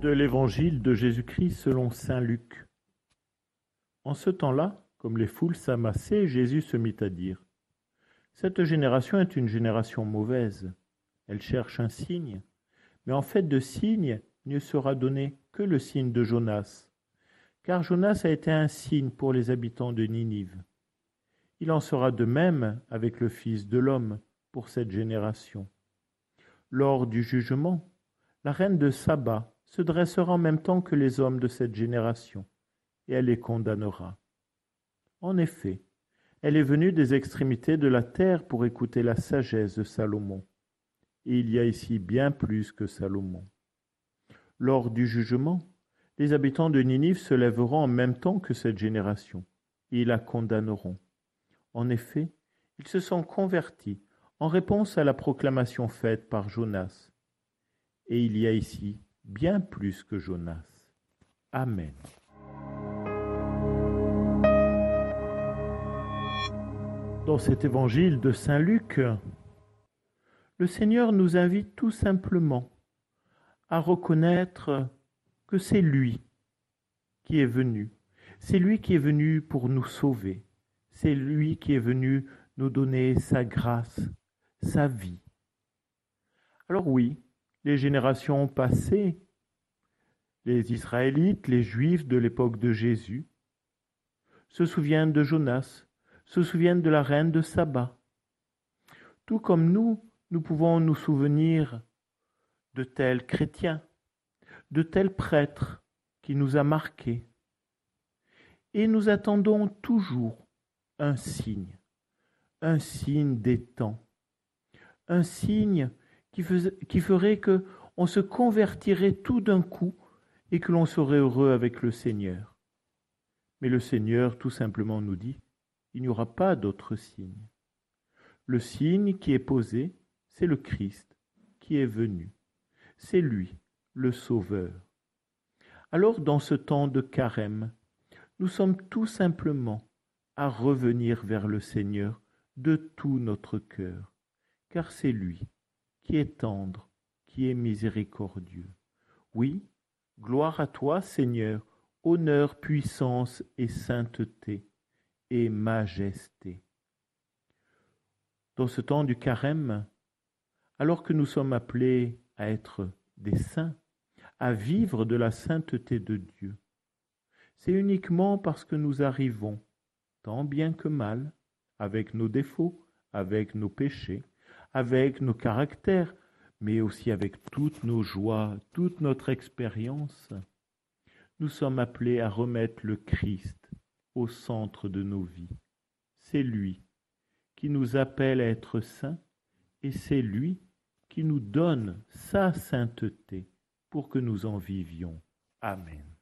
De l'Évangile de Jésus-Christ selon saint Luc. En ce temps-là, comme les foules s'amassaient, Jésus se mit à dire Cette génération est une génération mauvaise. Elle cherche un signe, mais en fait de signe, ne sera donné que le signe de Jonas. Car Jonas a été un signe pour les habitants de Ninive. Il en sera de même avec le Fils de l'homme pour cette génération. Lors du jugement, la reine de Saba se dressera en même temps que les hommes de cette génération, et elle les condamnera. En effet, elle est venue des extrémités de la terre pour écouter la sagesse de Salomon. Et il y a ici bien plus que Salomon. Lors du jugement, les habitants de Ninive se lèveront en même temps que cette génération, et la condamneront. En effet, ils se sont convertis en réponse à la proclamation faite par Jonas. Et il y a ici bien plus que Jonas. Amen. Dans cet évangile de Saint Luc, le Seigneur nous invite tout simplement à reconnaître que c'est lui qui est venu. C'est lui qui est venu pour nous sauver. C'est lui qui est venu nous donner sa grâce, sa vie. Alors oui, les générations passées, les Israélites, les Juifs de l'époque de Jésus, se souviennent de Jonas, se souviennent de la reine de Saba. Tout comme nous, nous pouvons nous souvenir de tels chrétiens, de tels prêtres qui nous a marqués. Et nous attendons toujours un signe, un signe des temps, un signe qui, ferait que on se convertirait tout d'un coup et que l'on serait heureux avec le Seigneur. Mais le Seigneur tout simplement nous dit, il n'y aura pas d'autre signe. Le signe qui est posé, c'est le Christ qui est venu. C'est lui, le Sauveur. Alors dans ce temps de carême, nous sommes tout simplement à revenir vers le Seigneur de tout notre cœur, car c'est lui qui est tendre, qui est miséricordieux. Oui, gloire à toi, Seigneur, honneur, puissance et sainteté et majesté. Dans ce temps du carême, alors que nous sommes appelés à être des saints, à vivre de la sainteté de Dieu, c'est uniquement parce que nous arrivons, tant bien que mal, avec nos défauts, avec nos péchés, avec nos caractères, mais aussi avec toutes nos joies, toute notre expérience, nous sommes appelés à remettre le Christ au centre de nos vies. C'est lui qui nous appelle à être saints et c'est lui qui nous donne sa sainteté pour que nous en vivions. Amen.